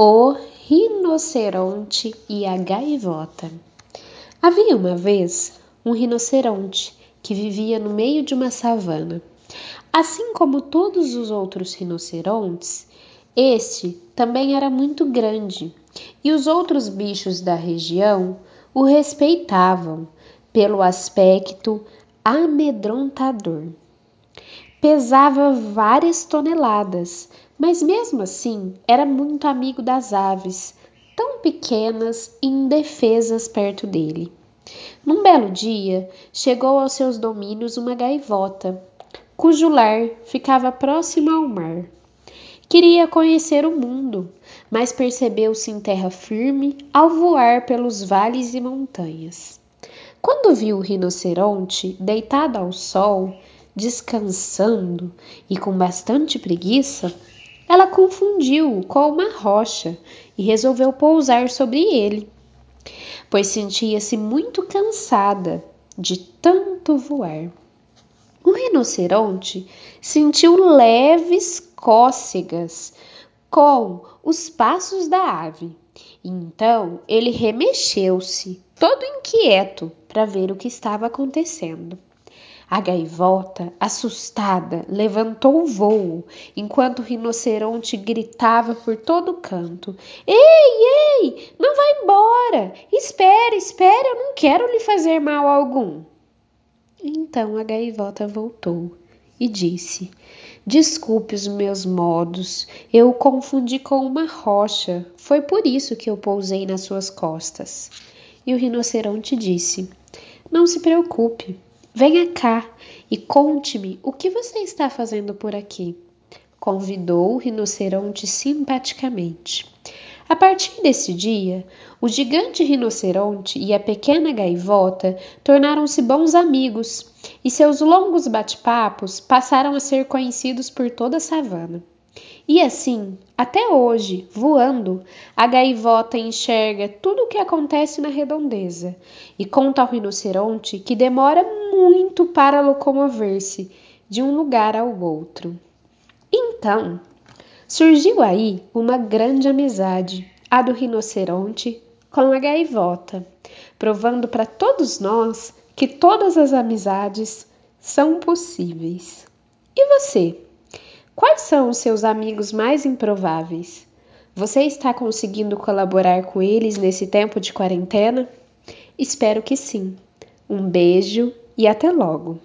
O rinoceronte e a gaivota. Havia uma vez um rinoceronte que vivia no meio de uma savana. Assim como todos os outros rinocerontes, este também era muito grande e os outros bichos da região o respeitavam pelo aspecto amedrontador. Pesava várias toneladas, mas mesmo assim era muito amigo das aves, tão pequenas e indefesas perto dele. Num belo dia, chegou aos seus domínios uma gaivota, cujo lar ficava próximo ao mar. Queria conhecer o mundo, mas percebeu-se em terra firme ao voar pelos vales e montanhas. Quando viu o rinoceronte deitado ao sol, descansando e com bastante preguiça, ela confundiu-o com uma rocha e resolveu pousar sobre ele, pois sentia-se muito cansada de tanto voar. O rinoceronte sentiu leves cócegas com os passos da ave. Então ele remexeu-se, todo inquieto, para ver o que estava acontecendo. A gaivota, assustada, levantou o vôo, enquanto o rinoceronte gritava por todo canto: Ei, ei, não vá embora! Espere, espere, eu não quero lhe fazer mal algum. Então a gaivota voltou e disse: Desculpe os meus modos, eu o confundi com uma rocha, foi por isso que eu pousei nas suas costas. E o rinoceronte disse: Não se preocupe, Venha cá e conte-me o que você está fazendo por aqui. Convidou o rinoceronte simpaticamente. A partir desse dia, o gigante rinoceronte e a pequena gaivota tornaram-se bons amigos e seus longos bate-papos passaram a ser conhecidos por toda a savana. E assim, até hoje, voando, a gaivota enxerga tudo o que acontece na redondeza e conta ao rinoceronte que demora muito para locomover-se de um lugar ao outro. Então, surgiu aí uma grande amizade, a do rinoceronte com a gaivota, provando para todos nós que todas as amizades são possíveis. E você? Quais são os seus amigos mais improváveis? Você está conseguindo colaborar com eles nesse tempo de quarentena? Espero que sim. Um beijo e até logo!